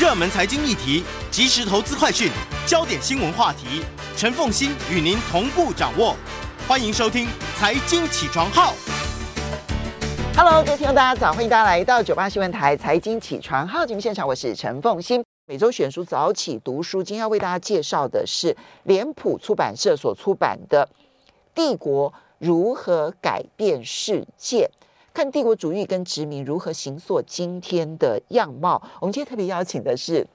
热门财经议题、即时投资快讯、焦点新闻话题，陈凤欣与您同步掌握。欢迎收听《财经起床号》。Hello，各位听众大家早，欢迎大家来到九八新闻台《财经起床号》节目现场，我是陈凤欣。每周选书早起读书，今天要为大家介绍的是脸谱出版社所出版的《帝国如何改变世界》。看帝国主义跟殖民如何形塑今天的样貌。我们今天特别邀请的是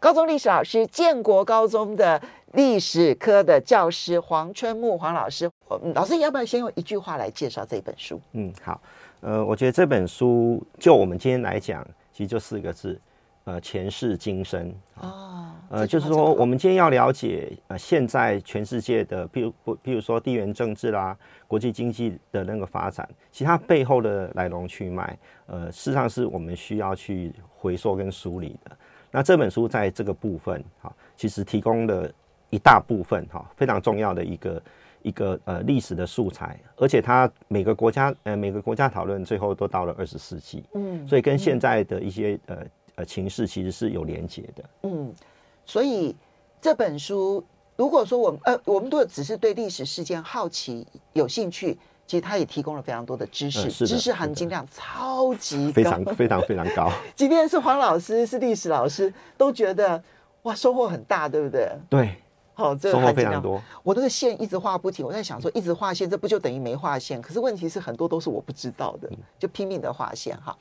高中历史老师，建国高中的历史科的教师黄春木黄老师。老师，要不要先用一句话来介绍这本书？嗯，好。呃，我觉得这本书就我们今天来讲，其实就四个字。呃，前世今生啊，呃，就是说，我们今天要了解呃，现在全世界的，比如不，比如说地缘政治啦，国际经济的那个发展，其他背后的来龙去脉，呃，事实上是我们需要去回溯跟梳理的。那这本书在这个部分，哈，其实提供了一大部分哈，非常重要的一个一个呃历史的素材，而且它每个国家呃每个国家讨论最后都到了二十世纪，嗯，所以跟现在的一些呃。呃，情势其实是有连结的。嗯，所以这本书，如果说我们呃，我们都只是对历史事件好奇、有兴趣，其实它也提供了非常多的知识，呃、知识含金量超级高，非常非常非常高。即便是黄老师是历史老师，都觉得哇，收获很大，对不对？对，好、哦，这个、收获非常多。我那个线一直画不停，我在想说，一直画线，这不就等于没画线？可是问题是，很多都是我不知道的，就拼命的画线哈。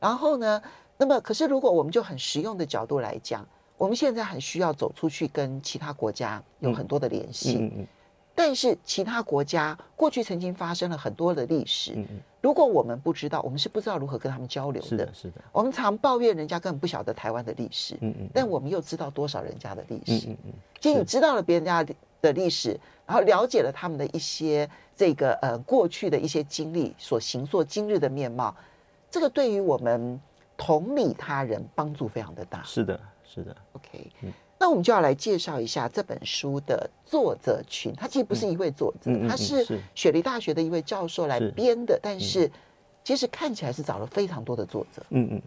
然后呢？那么，可是如果我们就很实用的角度来讲，我们现在很需要走出去跟其他国家有很多的联系。嗯嗯。但是其他国家过去曾经发生了很多的历史。嗯嗯。如果我们不知道，我们是不知道如何跟他们交流的。是的，是的。我们常抱怨人家根本不晓得台湾的历史。嗯嗯。但我们又知道多少人家的历史？嗯嗯。其实你知道了别人家的历史，然后了解了他们的一些这个呃过去的一些经历所形塑今日的面貌，这个对于我们。同理他人，帮助非常的大。是的，是的。OK，嗯，那我们就要来介绍一下这本书的作者群。他其实不是一位作者，嗯、他是雪梨大学的一位教授来编的。是，但是其实看起来是找了非常多的作者。嗯嗯。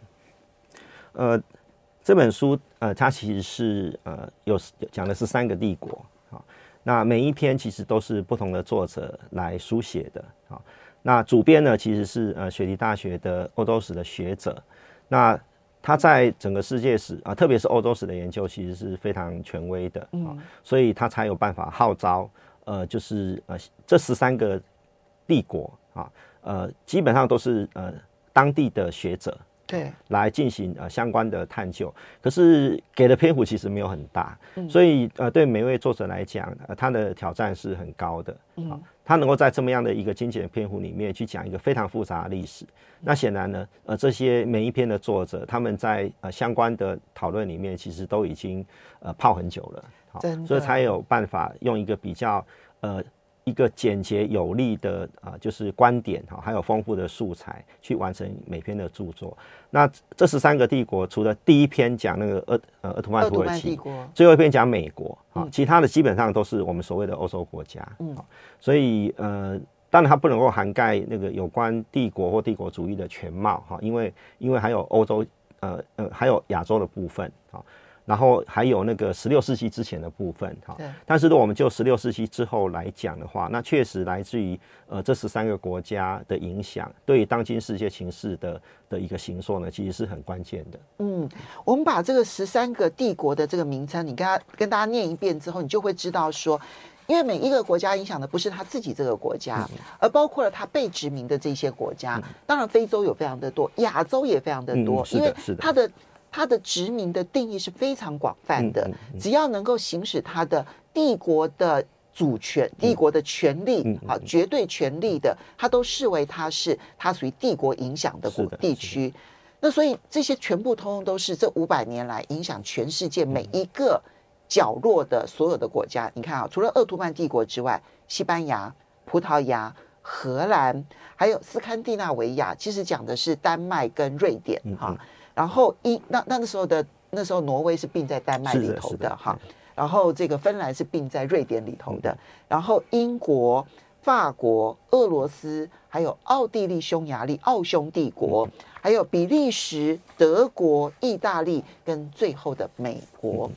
呃，这本书呃，它其实是呃有讲的是三个帝国啊。那每一篇其实都是不同的作者来书写的啊。那主编呢，其实是呃雪梨大学的欧洲史的学者。那他在整个世界史啊，特别是欧洲史的研究，其实是非常权威的啊，嗯、所以他才有办法号召呃，就是呃这十三个帝国啊，呃基本上都是呃当地的学者。对，来进行呃相关的探究，可是给的篇幅其实没有很大，嗯、所以呃对每位作者来讲，呃他的挑战是很高的，嗯、啊，他能够在这么样的一个精简的篇幅里面去讲一个非常复杂的历史，嗯、那显然呢，呃这些每一篇的作者他们在呃相关的讨论里面其实都已经呃泡很久了，好、啊，所以才有办法用一个比较呃。一个简洁有力的啊、呃，就是观点哈，还有丰富的素材去完成每篇的著作。那这十三个帝国，除了第一篇讲那个鄂呃鄂图曼土耳其，最后一篇讲美国啊，其他的基本上都是我们所谓的欧洲国家。嗯，所以呃，当然它不能够涵盖那个有关帝国或帝国主义的全貌哈，因为因为还有欧洲呃呃还有亚洲的部分啊。然后还有那个十六世纪之前的部分哈，但是如果我们就十六世纪之后来讲的话，那确实来自于呃这十三个国家的影响，对于当今世界情势的的一个形塑呢，其实是很关键的。嗯，我们把这个十三个帝国的这个名称，你跟他跟大家念一遍之后，你就会知道说，因为每一个国家影响的不是他自己这个国家，而包括了他被殖民的这些国家。当然，非洲有非常的多，亚洲也非常的多，因为他的。它的殖民的定义是非常广泛的，只要能够行使它的帝国的主权、帝国的权力啊，绝对权力的，它都视为它是它属于帝国影响的地区。那所以这些全部通通都是这五百年来影响全世界每一个角落的所有的国家。你看啊，除了鄂图曼帝国之外，西班牙、葡萄牙、荷兰，还有斯堪的纳维亚，其实讲的是丹麦跟瑞典哈。然后英那那个时候的那时候挪威是并在丹麦里头的哈，然后这个芬兰是并在瑞典里头的，然后英国、法国、俄罗斯、还有奥地利匈牙利奥匈帝国，还有比利时、德国、意大利，跟最后的美国。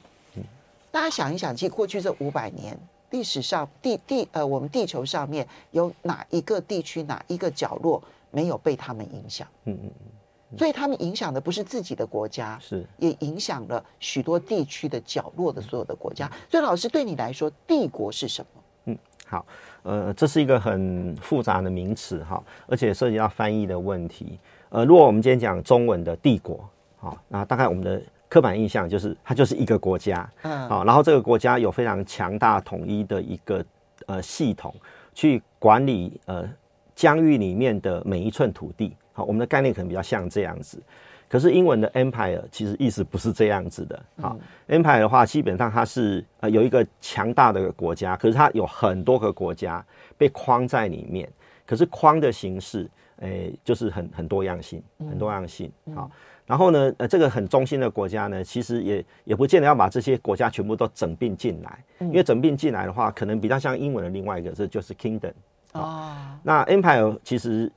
大家想一想，其实过去这五百年历史上，地地呃，我们地球上面有哪一个地区、哪一个角落没有被他们影响？嗯嗯嗯。所以他们影响的不是自己的国家，是也影响了许多地区的角落的所有的国家。所以，老师对你来说，帝国是什么？嗯，好，呃，这是一个很复杂的名词哈，而且涉及到翻译的问题。呃，如果我们今天讲中文的帝国，好，那大概我们的。刻板印象就是它就是一个国家，嗯，好，然后这个国家有非常强大统一的一个呃系统去管理呃疆域里面的每一寸土地，好，我们的概念可能比较像这样子。可是英文的 empire 其实意思不是这样子的，好，empire 的话基本上它是呃有一个强大的国家，可是它有很多个国家被框在里面，可是框的形式，诶，就是很很多样性，很多样性，好。然后呢，呃，这个很中心的国家呢，其实也也不见得要把这些国家全部都整并进来，嗯、因为整并进来的话，可能比较像英文的另外一个，这就是 kingdom 哦。那 empire 其实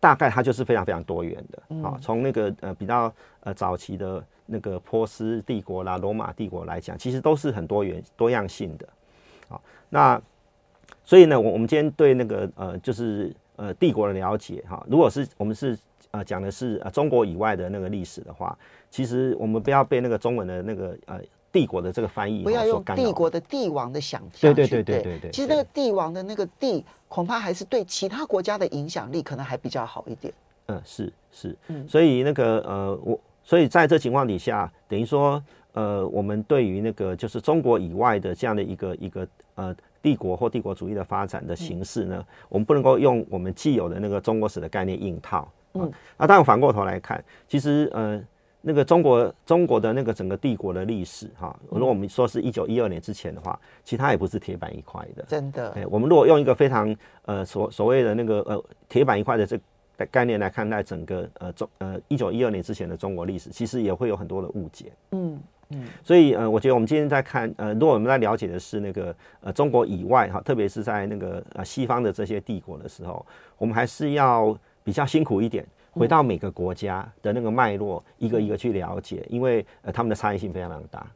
大概它就是非常非常多元的，啊、嗯，从那个呃比较呃早期的那个波斯帝国啦、罗马帝国来讲，其实都是很多元多样性的，啊，那所以呢，我我们今天对那个呃就是呃帝国的了解哈，如果是我们是。啊，讲的是呃，中国以外的那个历史的话，其实我们不要被那个中文的那个呃帝国的这个翻译，不要用帝国的帝王的想象。对对对对对对。其实那个帝王的那个帝，恐怕还是对其他国家的影响力可能还比较好一点。嗯，是是，嗯，所以那个呃，我所以在这情况底下，等于说呃，我们对于那个就是中国以外的这样的一个一个呃帝国或帝国主义的发展的形式呢，嗯、我们不能够用我们既有的那个中国史的概念硬套。嗯，那当然反过头来看，其实呃，那个中国中国的那个整个帝国的历史哈，如果我们说是一九一二年之前的话，其实它也不是铁板一块的，真的。哎，我们如果用一个非常呃所所谓的那个呃铁板一块的这个概念来看待整个呃中呃一九一二年之前的中国历史，其实也会有很多的误解。嗯嗯，所以呃，我觉得我们今天在看呃，如果我们在了解的是那个呃中国以外哈，特别是在那个呃西方的这些帝国的时候，我们还是要。比较辛苦一点，回到每个国家的那个脉络，一个一个去了解，因为呃他们的差异性非常非常大。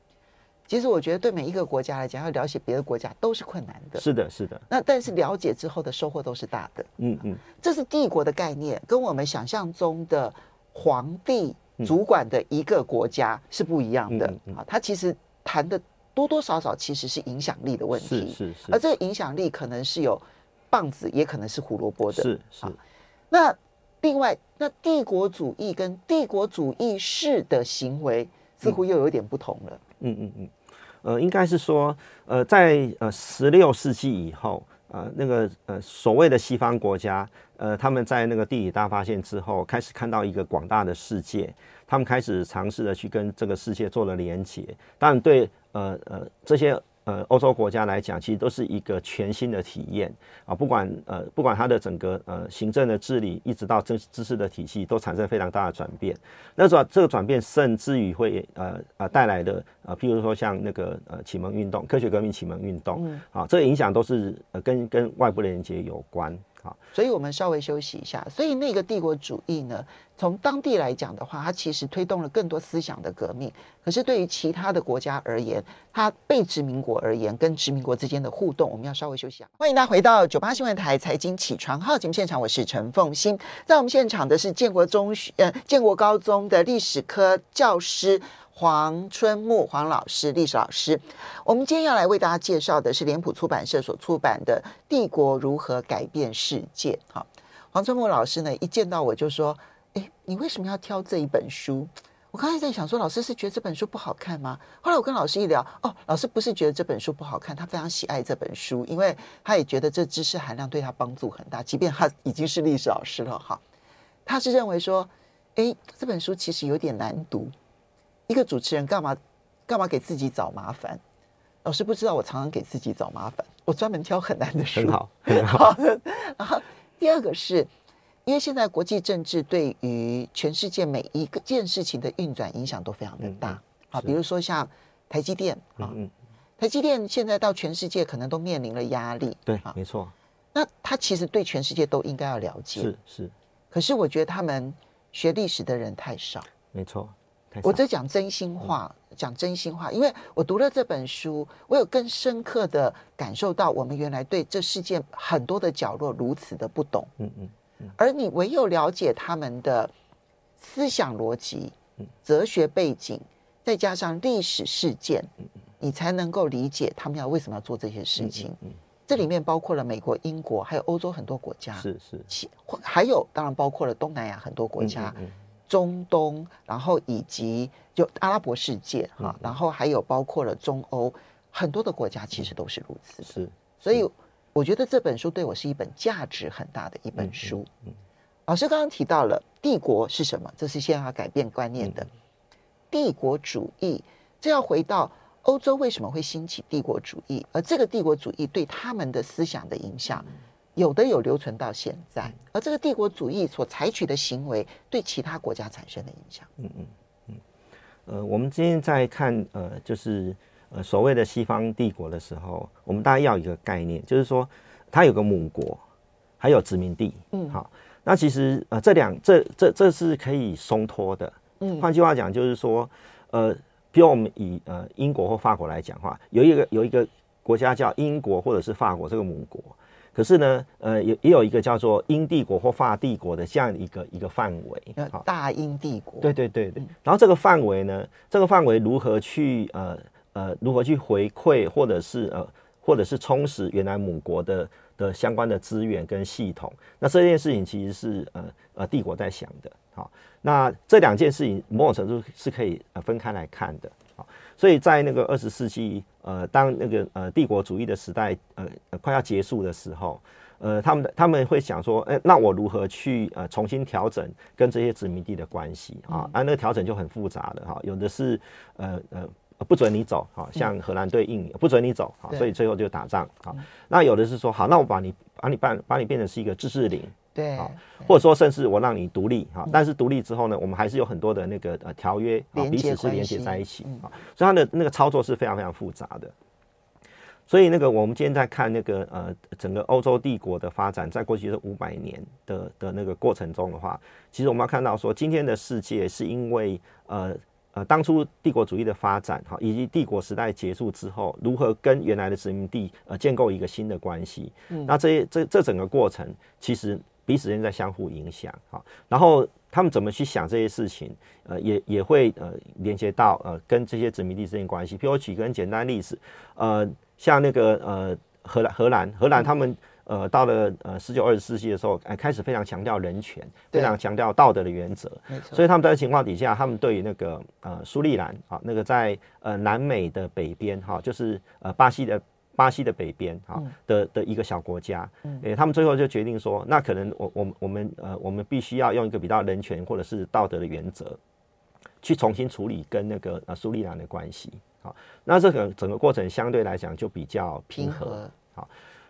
其实我觉得对每一个国家来讲，要了解别的国家都是困难的。是的，是的。那但是了解之后的收获都是大的。嗯嗯，这是帝国的概念，跟我们想象中的皇帝主管的一个国家是不一样的。啊，他其实谈的多多少少其实是影响力的问题。是是另外，那帝国主义跟帝国主义式的行为似乎又有点不同了。嗯嗯嗯，呃，应该是说，呃，在呃十六世纪以后，呃，那个呃所谓的西方国家，呃，他们在那个地理大发现之后，开始看到一个广大的世界，他们开始尝试的去跟这个世界做了连接。当然，对呃呃这些。呃，欧洲国家来讲，其实都是一个全新的体验啊！不管呃，不管它的整个呃行政的治理，一直到知知识的体系，都产生非常大的转变。那转这个转变，甚至于会呃呃带来的呃，譬如说像那个呃启蒙运动、科学革命启蒙运动，嗯、啊，这个影响都是呃跟跟外部的连接有关。好，所以我们稍微休息一下。所以那个帝国主义呢，从当地来讲的话，它其实推动了更多思想的革命。可是对于其他的国家而言，它被殖民国而言，跟殖民国之间的互动，我们要稍微休息一下。欢迎大家回到九八新闻台财经起床号节目现场，我是陈凤欣。在我们现场的是建国中学呃建国高中的历史科教师。黄春木黄老师，历史老师，我们今天要来为大家介绍的是脸谱出版社所出版的《帝国如何改变世界》。哈，黄春木老师呢，一见到我就说：“哎，你为什么要挑这一本书？”我刚才在想说，老师是觉得这本书不好看吗？后来我跟老师一聊，哦，老师不是觉得这本书不好看，他非常喜爱这本书，因为他也觉得这知识含量对他帮助很大，即便他已经是历史老师了。哈，他是认为说，哎，这本书其实有点难读。一个主持人干嘛干嘛给自己找麻烦？老师不知道，我常常给自己找麻烦。我专门挑很难的书。很好，很好。然后第二个是，因为现在国际政治对于全世界每一个件事情的运转影响都非常的大。啊，比如说像台积电啊，台积电现在到全世界可能都面临了压力。对，没错。那他其实对全世界都应该要了解。是是。可是我觉得他们学历史的人太少。没错。我在讲真心话，嗯、讲真心话，因为我读了这本书，我有更深刻的感受到，我们原来对这世界很多的角落如此的不懂。嗯嗯。嗯，而你唯有了解他们的思想逻辑、哲学背景，再加上历史事件，你才能够理解他们要为什么要做这些事情。嗯，这里面包括了美国、英国，还有欧洲很多国家。是是。其还有当然包括了东南亚很多国家。嗯。中东，然后以及就阿拉伯世界哈，然后还有包括了中欧很多的国家，其实都是如此。是，所以我觉得这本书对我是一本价值很大的一本书。嗯老师刚刚提到了帝国是什么？这是先要改变观念的帝国主义。这要回到欧洲为什么会兴起帝国主义，而这个帝国主义对他们的思想的影响。有的有留存到现在，而这个帝国主义所采取的行为对其他国家产生的影响，嗯嗯嗯，呃，我们今天在看呃，就是呃所谓的西方帝国的时候，我们大家要一个概念，就是说它有个母国，还有殖民地，嗯，好，那其实呃这两这这这是可以松脱的，嗯，换句话讲就是说，呃，比如我们以呃英国或法国来讲话，有一个有一个国家叫英国或者是法国这个母国。可是呢，呃，也也有一个叫做英帝国或法帝国的这样一个一个范围，大英帝国。对对对对。然后这个范围呢，这个范围如何去呃呃如何去回馈或者是呃或者是充实原来母国的的相关的资源跟系统？那这件事情其实是呃呃帝国在想的。好，那这两件事情某种程度是可以呃分开来看的。好，所以在那个二十世纪。呃，当那个呃帝国主义的时代呃快要结束的时候，呃，他们他们会想说，哎，那我如何去呃重新调整跟这些殖民地的关系啊？啊，那个调整就很复杂的哈，有的是呃呃不准你走，好像荷兰对印尼不准你走，好，所以最后就打仗啊。那有的是说，好，那我把你把你办把你变成是一个自治领。对，或者说甚至我让你独立哈，但是独立之后呢，我们还是有很多的那个呃条约啊，彼此是连接在一起啊，所以它的那个操作是非常非常复杂的。所以那个我们今天在看那个呃整个欧洲帝国的发展，在过去这五百年的的那个过程中的话，其实我们要看到说，今天的世界是因为呃呃当初帝国主义的发展哈，以及帝国时代结束之后，如何跟原来的殖民地呃建构一个新的关系。嗯，那这这这整个过程其实。彼此间在相互影响，好，然后他们怎么去想这些事情，呃，也也会呃连接到呃跟这些殖民地之间关系。譬如我举个很简单的例子，呃，像那个呃荷兰荷兰荷兰他们呃到了呃十九二十世纪的时候，哎开始非常强调人权，非常强调道德的原则，所以他们在情况底下，他们对于那个呃苏利兰啊，那个在呃南美的北边哈，就是呃巴西的。巴西的北边啊的的一个小国家，嗯，诶，他们最后就决定说，那可能我我们我们呃，我们必须要用一个比较人权或者是道德的原则，去重新处理跟那个呃苏利兰的关系，好，那这个整个过程相对来讲就比较平和，好，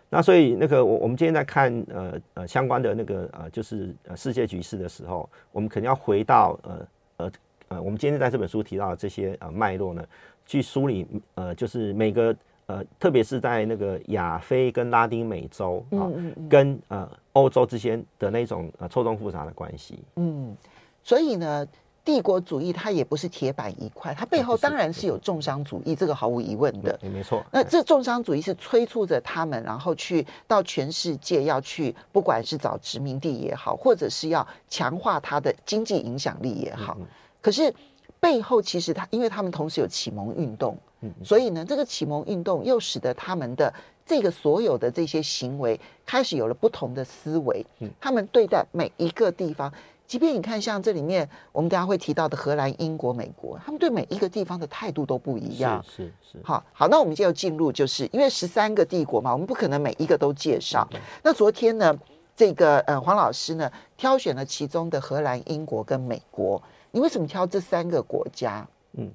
那所以那个我我们今天在看呃呃相关的那个呃就是呃世界局势的时候，我们肯定要回到呃呃呃我们今天在这本书提到的这些呃脉络呢，去梳理呃就是每个。呃，特别是在那个亚非跟拉丁美洲啊，嗯嗯嗯跟呃欧洲之间的那种呃错综复杂的关系。嗯，所以呢，帝国主义它也不是铁板一块，它背后当然是有重商主义，这个毫无疑问的。没错。那这重商主义是催促着他们，然后去到全世界要去，不管是找殖民地也好，或者是要强化它的经济影响力也好。可是背后其实它，因为他们同时有启蒙运动。所以呢，这个启蒙运动又使得他们的这个所有的这些行为开始有了不同的思维。他们对待每一个地方，即便你看像这里面我们等下会提到的荷兰、英国、美国，他们对每一个地方的态度都不一样。是是是。好，好，那我们就要进入，就是因为十三个帝国嘛，我们不可能每一个都介绍。那昨天呢，这个呃黄老师呢挑选了其中的荷兰、英国跟美国，你为什么挑这三个国家？嗯。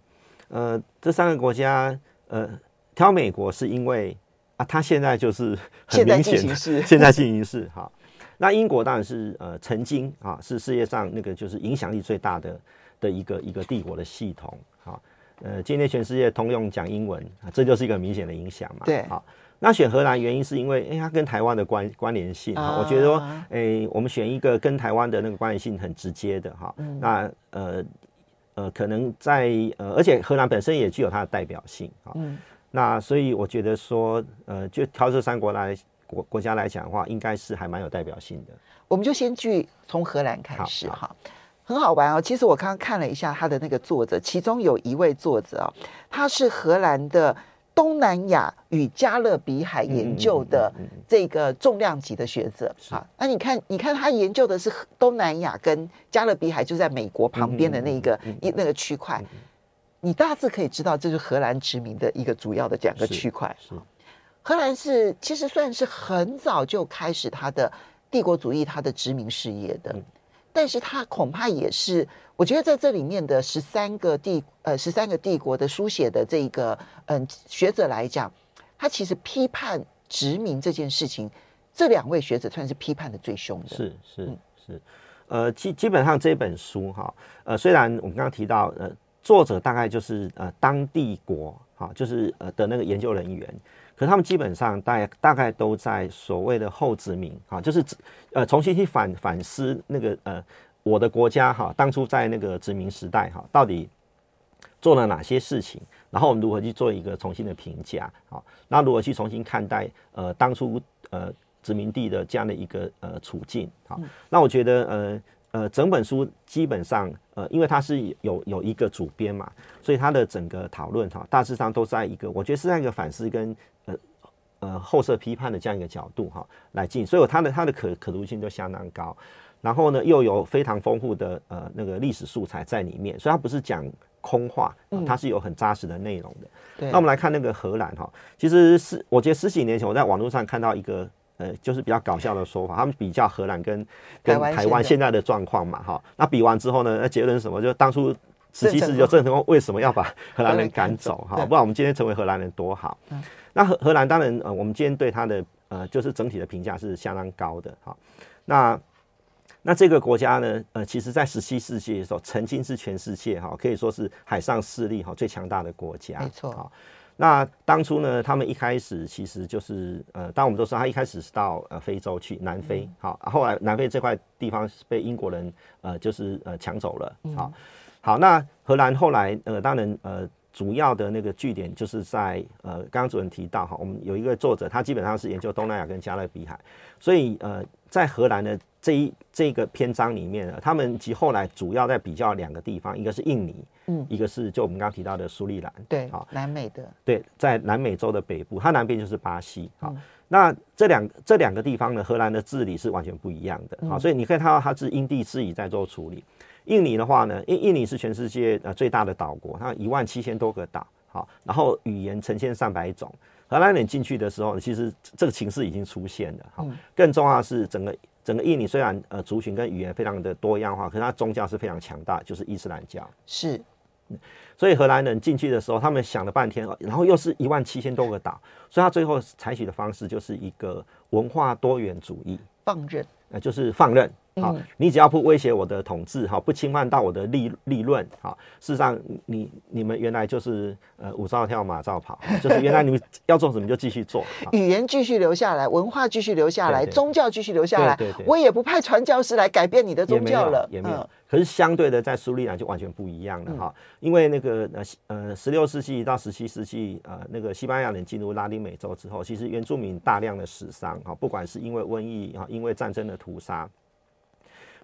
呃，这三个国家，呃，挑美国是因为啊，它现在就是很明显的现在进行式 哈。那英国当然是呃曾经啊是世界上那个就是影响力最大的的一个一个帝国的系统哈。呃，今天全世界通用讲英文，这就是一个明显的影响嘛。对，好，那选荷兰原因是因为，哎，它跟台湾的关关联性，啊，我觉得说，哎，我们选一个跟台湾的那个关联性很直接的哈，嗯，那呃呃，可能在呃，而且荷兰本身也具有它的代表性啊，嗯，那所以我觉得说，呃，就挑这三国来国国家来讲的话，应该是还蛮有代表性的。我们就先去从荷兰开始哈。很好玩哦，其实我刚刚看了一下他的那个作者，其中有一位作者哦，他是荷兰的东南亚与加勒比海研究的这个重量级的学者啊。那你看，你看他研究的是东南亚跟加勒比海，就在美国旁边的那个一那个区块，你大致可以知道，这是荷兰殖民的一个主要的两个区块。荷兰是其实算是很早就开始他的帝国主义、他的殖民事业的。但是他恐怕也是，我觉得在这里面的十三个帝呃十三个帝国的书写的这个嗯学者来讲，他其实批判殖民这件事情，这两位学者算是批判的最凶的。是是是，呃基基本上这本书哈，呃虽然我们刚刚提到呃作者大概就是呃当地国哈，就是呃的那个研究人员。可他们基本上大大概都在所谓的后殖民啊，就是呃重新去反反思那个呃我的国家哈，当初在那个殖民时代哈，到底做了哪些事情，然后我们如何去做一个重新的评价啊？那如何去重新看待呃当初呃殖民地的这样的一个呃处境啊？那我觉得呃呃整本书基本上呃因为它是有有一个主编嘛，所以它的整个讨论哈大致上都在一个我觉得是在一个反思跟。呃呃，后设批判的这样一个角度哈来进，所以它的它的可可读性就相当高，然后呢又有非常丰富的呃那个历史素材在里面，所以它不是讲空话，它是有很扎实的内容的。嗯、那我们来看那个荷兰哈，其实是我觉得十几年前我在网络上看到一个呃就是比较搞笑的说法，他们比较荷兰跟跟台湾现在的状况嘛哈，那比完之后呢，那结论是什么？就当初十七世纪就郑成功为什么要把荷兰人赶走哈？不然我们今天成为荷兰人多好。嗯那荷荷兰当然，呃，我们今天对它的呃，就是整体的评价是相当高的哈。那那这个国家呢，呃，其实在十七世纪的时候，曾经是全世界哈，可以说是海上势力哈最强大的国家。没错。哈，那当初呢，他们一开始其实就是呃，当我们都知道，他一开始是到呃非洲去，南非。好，后来南非这块地方被英国人呃，就是呃抢走了。好，好，那荷兰后来呃，当然呃。主要的那个据点就是在呃，刚刚主任提到哈，我们有一个作者，他基本上是研究东南亚跟加勒比海，所以呃，在荷兰的这一这个篇章里面呢，他们及后来主要在比较两个地方，一个是印尼，嗯，一个是就我们刚刚提到的苏利兰，对，好，南美的，对，在南美洲的北部，它南边就是巴西，好，那这两这两个地方呢，荷兰的治理是完全不一样的，好，所以你可以看到它是因地制宜在做处理。印尼的话呢，印印尼是全世界呃最大的岛国，它一万七千多个岛，好，然后语言成千上百种。荷兰人进去的时候，其实这个情势已经出现了，好，更重要的是整个整个印尼虽然呃族群跟语言非常的多样化，可是它宗教是非常强大，就是伊斯兰教。是，所以荷兰人进去的时候，他们想了半天，然后又是一万七千多个岛，所以他最后采取的方式就是一个文化多元主义，放任，呃，就是放任。好，你只要不威胁我的统治，哈，不侵犯到我的利利润，哈，事实上你你们原来就是呃五照跳马照跑，就是原来你们 要做什么就继续做，语言继续留下来，文化继续留下来，宗教继续留下来，我也不派传教士来改变你的宗教了，也没有。可是相对的，在苏利南就完全不一样了，哈，因为那个呃呃十六世纪到十七世纪，呃那个西班牙人进入拉丁美洲之后，其实原住民大量的死伤，哈，不管是因为瘟疫啊，因为战争的屠杀。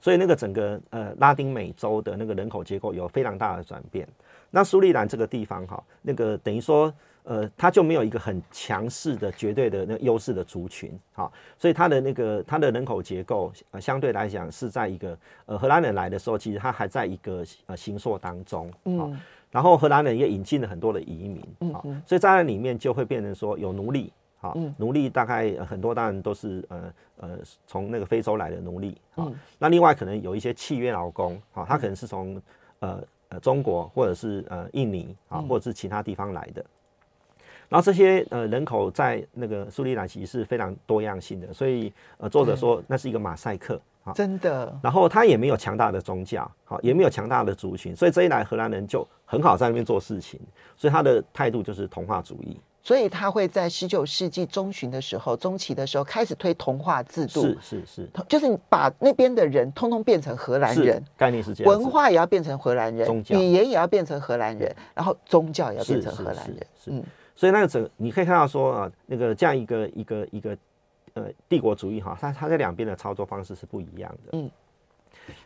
所以那个整个呃拉丁美洲的那个人口结构有非常大的转变。那苏利兰这个地方哈，那个等于说呃它就没有一个很强势的绝对的那个优势的族群哈，所以它的那个它的人口结构呃相对来讲是在一个呃荷兰人来的时候，其实它还在一个呃形塑当中。嗯。然后荷兰人也引进了很多的移民。嗯。所以在那里面就会变成说有奴隶。好，奴隶大概很多，当然都是呃呃从那个非洲来的奴隶。好，嗯、那另外可能有一些契约劳工，好，他可能是从呃呃中国或者是呃印尼啊，或者是其他地方来的。然后这些呃人口在那个苏里南其实是非常多样性的，所以呃作者说那是一个马赛克啊。真的，然后他也没有强大的宗教，好，也没有强大的族群，所以这一来荷兰人就很好在那边做事情，所以他的态度就是同化主义。所以他会在十九世纪中旬的时候，中期的时候开始推同化制度，是是是，就是把那边的人通通变成荷兰人，概念是这样，文化也要变成荷兰人，宗教。语言也要变成荷兰人，然后宗教也要变成荷兰人，是，是，是，嗯，所以那个整你可以看到说啊，那个这样一个一个一个呃帝国主义哈，它它在两边的操作方式是不一样的，嗯。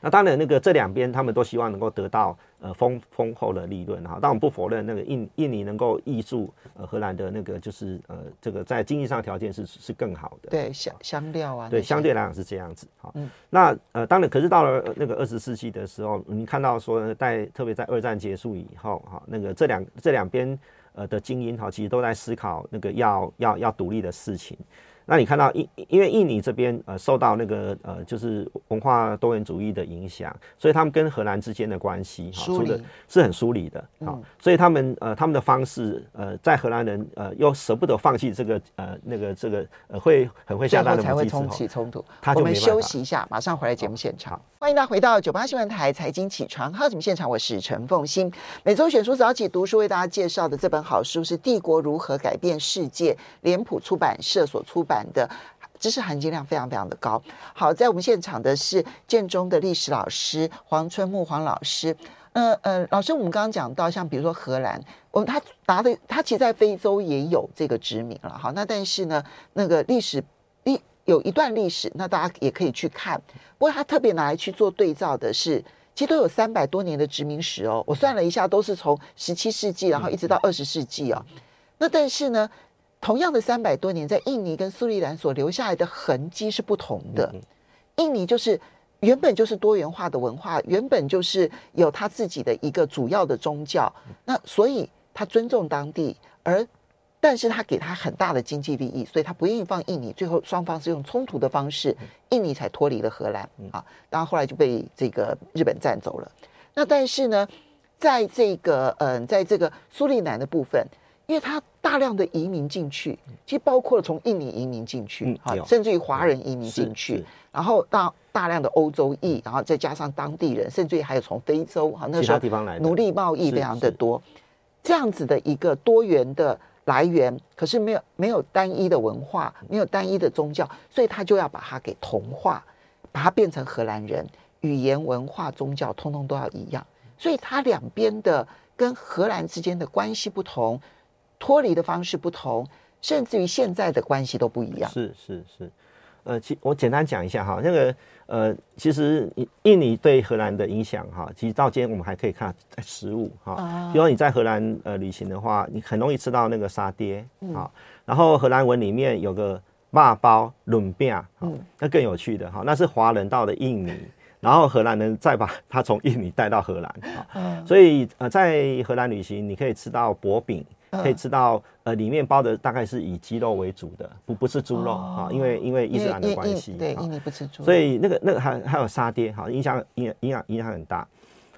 那当然，那个这两边他们都希望能够得到呃丰丰厚的利润哈。但我们不否认那个印印尼能够挹注呃荷兰的那个就是呃这个在经济上条件是是更好的。对香香料啊，对相对来讲是这样子哈。嗯。那呃当然，可是到了那个二十世纪的时候，你看到说在特别在二战结束以后哈，那个这两这两边呃的精英哈，其实都在思考那个要要要独立的事情。那你看到印，因为印尼这边呃受到那个呃就是文化多元主义的影响，所以他们跟荷兰之间的关系哈，处的是很疏离的啊，嗯、所以他们呃他们的方式呃在荷兰人呃又舍不得放弃这个呃那个这个呃会很会下蛋的才会重启冲突。他就我们休息一下，马上回来节目现场。欢迎大家回到九八新闻台财经起床号节目现场，我是陈凤欣。每周选书早起读书为大家介绍的这本好书是《帝国如何改变世界》，脸谱出版社所出版版的，知识含金量非常非常的高。好，在我们现场的是建中的历史老师黄春木黄老师。呃呃，老师，我们刚刚讲到，像比如说荷兰，我们他拿的，他其实在非洲也有这个殖民了。好，那但是呢，那个历史历有一段历史，那大家也可以去看。不过他特别拿来去做对照的是，其实都有三百多年的殖民史哦。我算了一下，都是从十七世纪，然后一直到二十世纪哦。那但是呢，同样的三百多年，在印尼跟苏里南所留下来的痕迹是不同的。印尼就是原本就是多元化的文化，原本就是有他自己的一个主要的宗教，那所以他尊重当地，而。但是他给他很大的经济利益，所以他不愿意放印尼。最后双方是用冲突的方式，印尼才脱离了荷兰啊。当然后来就被这个日本占走了。那但是呢，在这个嗯，在这个苏里南的部分，因为它大量的移民进去，其实包括了从印尼移民进去啊，甚至于华人移民进去，然后到大量的欧洲裔，然后再加上当地人，甚至于还有从非洲哈那时候奴隶贸易非常的多，这样子的一个多元的。来源，可是没有没有单一的文化，没有单一的宗教，所以他就要把它给同化，把它变成荷兰人，语言、文化、宗教通通都要一样，所以它两边的跟荷兰之间的关系不同，脱离的方式不同，甚至于现在的关系都不一样。是是是。呃，其我简单讲一下哈，那个呃，其实印尼对荷兰的影响哈，其实到今天我们还可以看在食物哈，比如你在荷兰呃旅行的话，你很容易吃到那个沙爹啊，然后荷兰文里面有个骂包润饼，嗯，那更有趣的哈，那是华人到的印尼，然后荷兰人再把它从印尼带到荷兰啊，所以呃，在荷兰旅行你可以吃到薄饼。可以吃到，呃，里面包的大概是以鸡肉为主的，不不是猪肉啊，因为因为伊斯兰的关系，对，印尼不吃猪，所以那个那个还还有沙爹，哈，影响影影响影响很大。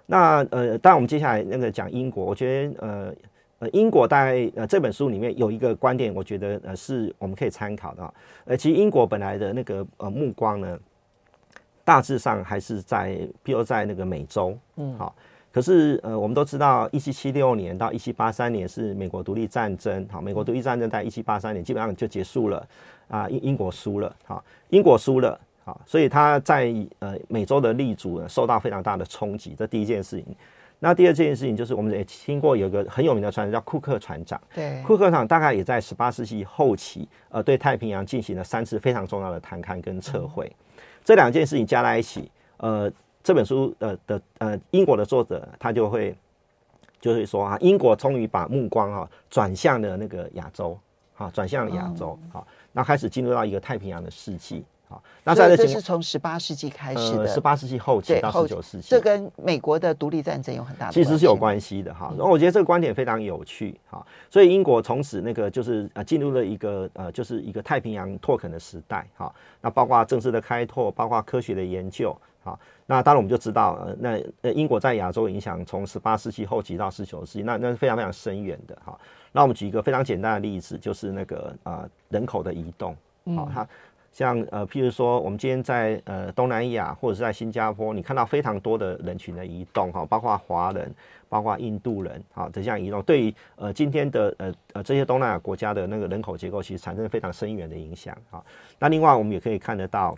那呃，当然我们接下来那个讲英国，我觉得呃呃英国大概呃这本书里面有一个观点，我觉得呃是我们可以参考的。呃，其实英国本来的那个呃目光呢，大致上还是在，比如在那个美洲，嗯，好。可是，呃，我们都知道，一七七六年到一七八三年是美国独立战争，好，美国独立战争在一七八三年基本上就结束了，啊，英英国输了，好，英国输了，好，所以他在呃美洲的立足呢受到非常大的冲击，这第一件事情。那第二件事情就是我们也听过有个很有名的船叫库克船长，对，库克船长大概也在十八世纪后期，呃，对太平洋进行了三次非常重要的探勘跟测绘，嗯、这两件事情加在一起，呃。这本书的的呃，英国的作者他就会就会说啊，英国终于把目光啊转向了那个亚洲，啊，转向了亚洲，好，那开始进入到一个太平洋的世纪，好，那在这是从十八世纪开始的，十八世纪后期到十九世纪，这跟美国的独立战争有很大的，其实是有关系的哈。然后我觉得这个观点非常有趣，哈，所以英国从此那个就是呃进入了一个呃就是一个太平洋拓垦的时代，哈，那包括政治的开拓，包括科学的研究。好，那当然我们就知道，呃，那呃英国在亚洲影响从十八世纪后期到十九世纪，那那是非常非常深远的哈。那我们举一个非常简单的例子，就是那个啊、呃、人口的移动，好，它像呃譬如说我们今天在呃东南亚或者是在新加坡，你看到非常多的人群的移动哈，包括华人。包括印度人，好，这项移动对于呃今天的呃呃这些东南亚国家的那个人口结构，其实产生非常深远的影响。好，那另外我们也可以看得到，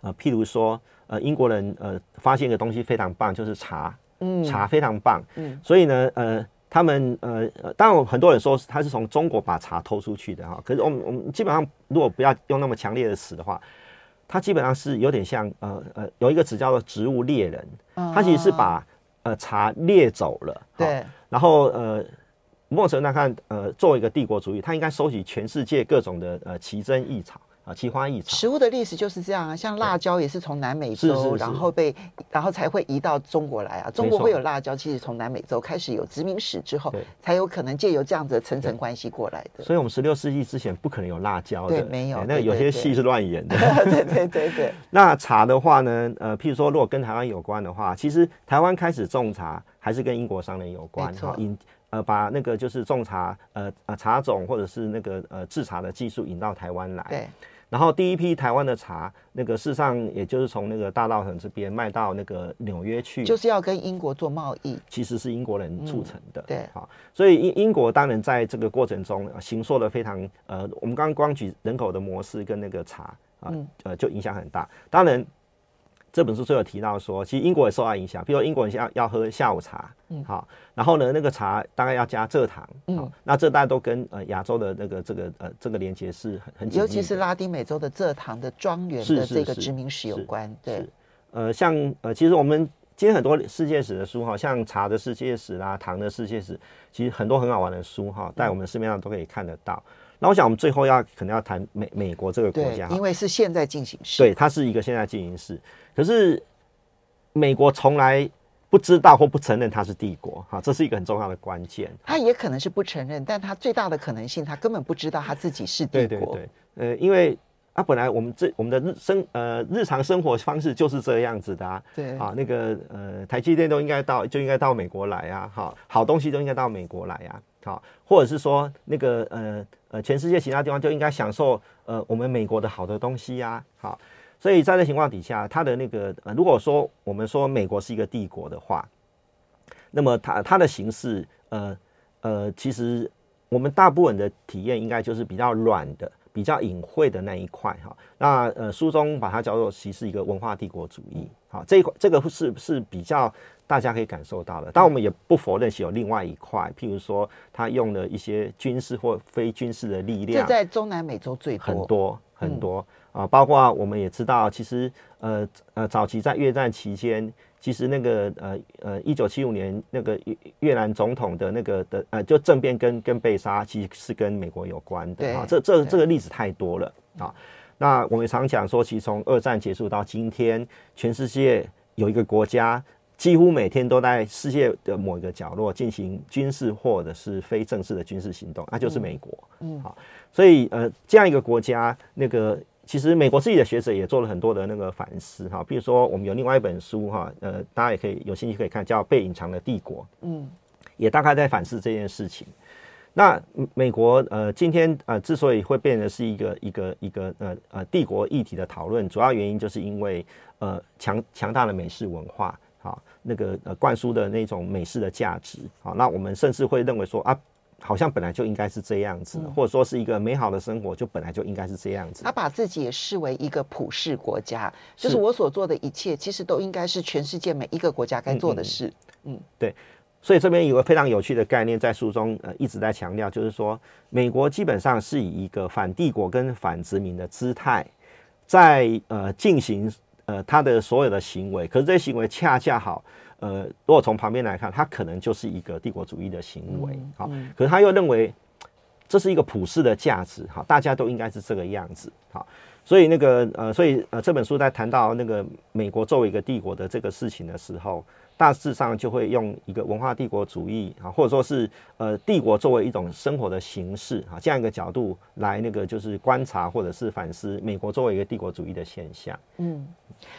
呃，譬如说，呃，英国人呃发现一个东西非常棒，就是茶，嗯，茶非常棒，嗯，所以呢，呃，他们呃，当然很多人说他是从中国把茶偷出去的哈，可是我们我们基本上如果不要用那么强烈的词的话，它基本上是有点像呃呃有一个词叫做植物猎人，它其实是把。呃，茶猎走了，对，然后呃，莫城那看，呃，作为一个帝国主义，他应该收集全世界各种的呃奇珍异草。啊，奇花异草，食物的历史就是这样啊。像辣椒也是从南美洲，然后被，然后才会移到中国来啊。中国会有辣椒，其实从南美洲开始有殖民史之后，才有可能借由这样子的层层关系过来的。所以，我们十六世纪之前不可能有辣椒的，对，没有。那有些戏是乱演的。对对对对。那茶的话呢？呃，譬如说，如果跟台湾有关的话，其实台湾开始种茶还是跟英国商人有关。哈，引呃把那个就是种茶呃呃茶种或者是那个呃制茶的技术引到台湾来。对。然后第一批台湾的茶，那个事实上也就是从那个大稻城这边卖到那个纽约去，就是要跟英国做贸易，其实是英国人促成的。嗯、对，好，所以英英国当然在这个过程中行塑了非常呃，我们刚刚光举人口的模式跟那个茶啊，呃，就影响很大。当然。这本书最后提到说，其实英国也受到影响，比如说英国人要要喝下午茶，嗯，好，然后呢，那个茶大概要加蔗糖，嗯，那这大家都跟呃亚洲的那个这个呃这个连接是很很尤其是拉丁美洲的蔗糖的庄园的这个殖民史有关，对，呃，像呃，其实我们今天很多世界史的书哈，像茶的世界史啦、糖的世界史，其实很多很好玩的书哈，在我们市面上都可以看得到。那我想，我们最后要可能要谈美美国这个国家，因为是现在进行式，对，它是一个现在进行式。可是美国从来不知道或不承认它是帝国，哈，这是一个很重要的关键。他也可能是不承认，但他最大的可能性，他根本不知道他自己是帝国。对对对，呃，因为啊，本来我们这我们的日生呃日常生活方式就是这样子的啊，对啊，那个呃台积电都应该到就应该到美国来啊，哈，好东西都应该到美国来啊。好，或者是说那个呃呃，全世界其他地方就应该享受呃我们美国的好的东西呀。好，所以在这情况底下，它的那个呃，如果说我们说美国是一个帝国的话，那么它它的形式呃呃，其实我们大部分的体验应该就是比较软的、比较隐晦的那一块哈。那呃书中把它叫做其实是一个文化帝国主义。好，这一块这个是是比较。大家可以感受到的，但我们也不否认是有另外一块，譬如说他用了一些军事或非军事的力量。这在中南美洲最多很多很多啊，包括我们也知道，其实呃呃，早期在越战期间，其实那个呃呃，一九七五年那个越越南总统的那个的呃，就政变跟跟被杀，其实是跟美国有关的啊。这这这个例子太多了啊。那我们常讲说，其实从二战结束到今天，全世界有一个国家。几乎每天都在世界的某一个角落进行军事或者是非正式的军事行动，那就是美国。嗯，好，所以呃，这样一个国家，那个其实美国自己的学者也做了很多的那个反思哈，比如说我们有另外一本书哈，呃，大家也可以有兴趣可以看，叫《被隐藏的帝国》。嗯，也大概在反思这件事情。那美国呃，今天呃，之所以会变成是一个一个一个呃呃帝国议题的讨论，主要原因就是因为呃强强大的美式文化。啊，那个呃，灌输的那种美式的价值，好，那我们甚至会认为说啊，好像本来就应该是这样子，或者说是一个美好的生活，就本来就应该是这样子。他把自己也视为一个普世国家，就是我所做的一切，其实都应该是全世界每一个国家该做的事。嗯，嗯，对。所以这边有个非常有趣的概念，在书中呃一直在强调，就是说，美国基本上是以一个反帝国跟反殖民的姿态，在呃进行。呃，他的所有的行为，可是这些行为恰恰好，呃，如果从旁边来看，他可能就是一个帝国主义的行为，好、嗯嗯，可是他又认为这是一个普世的价值，好，大家都应该是这个样子，好，所以那个呃，所以呃，这本书在谈到那个美国作为一个帝国的这个事情的时候，大致上就会用一个文化帝国主义啊，或者说是呃帝国作为一种生活的形式啊，这样一个角度来那个就是观察或者是反思美国作为一个帝国主义的现象。嗯，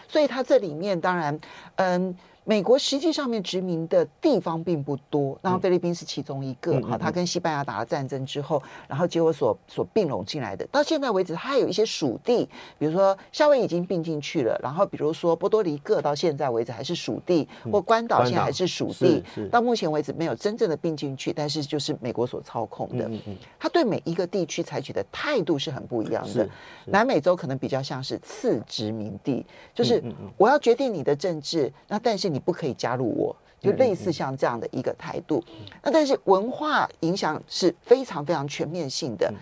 所以它这里面当然，嗯。美国实际上面殖民的地方并不多，然后菲律宾是其中一个。哈，他跟西班牙打了战争之后，然后结果所所并拢进来的。到现在为止，他还有一些属地，比如说夏威夷已经并进去了，然后比如说波多黎各到现在为止还是属地，或关岛现在还是属地。到目前为止没有真正的并进去，但是就是美国所操控的。他对每一个地区采取的态度是很不一样的。南美洲可能比较像是次殖民地，就是我要决定你的政治，那但是你。你不可以加入我，就类似像这样的一个态度。那但是文化影响是非常非常全面性的，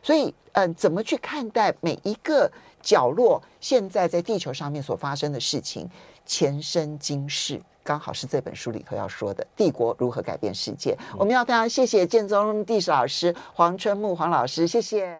所以嗯，怎么去看待每一个角落现在在地球上面所发生的事情，前生今世，刚好是这本书里头要说的帝国如何改变世界。我们要非常谢谢建中历史老师黄春木黄老师，谢谢。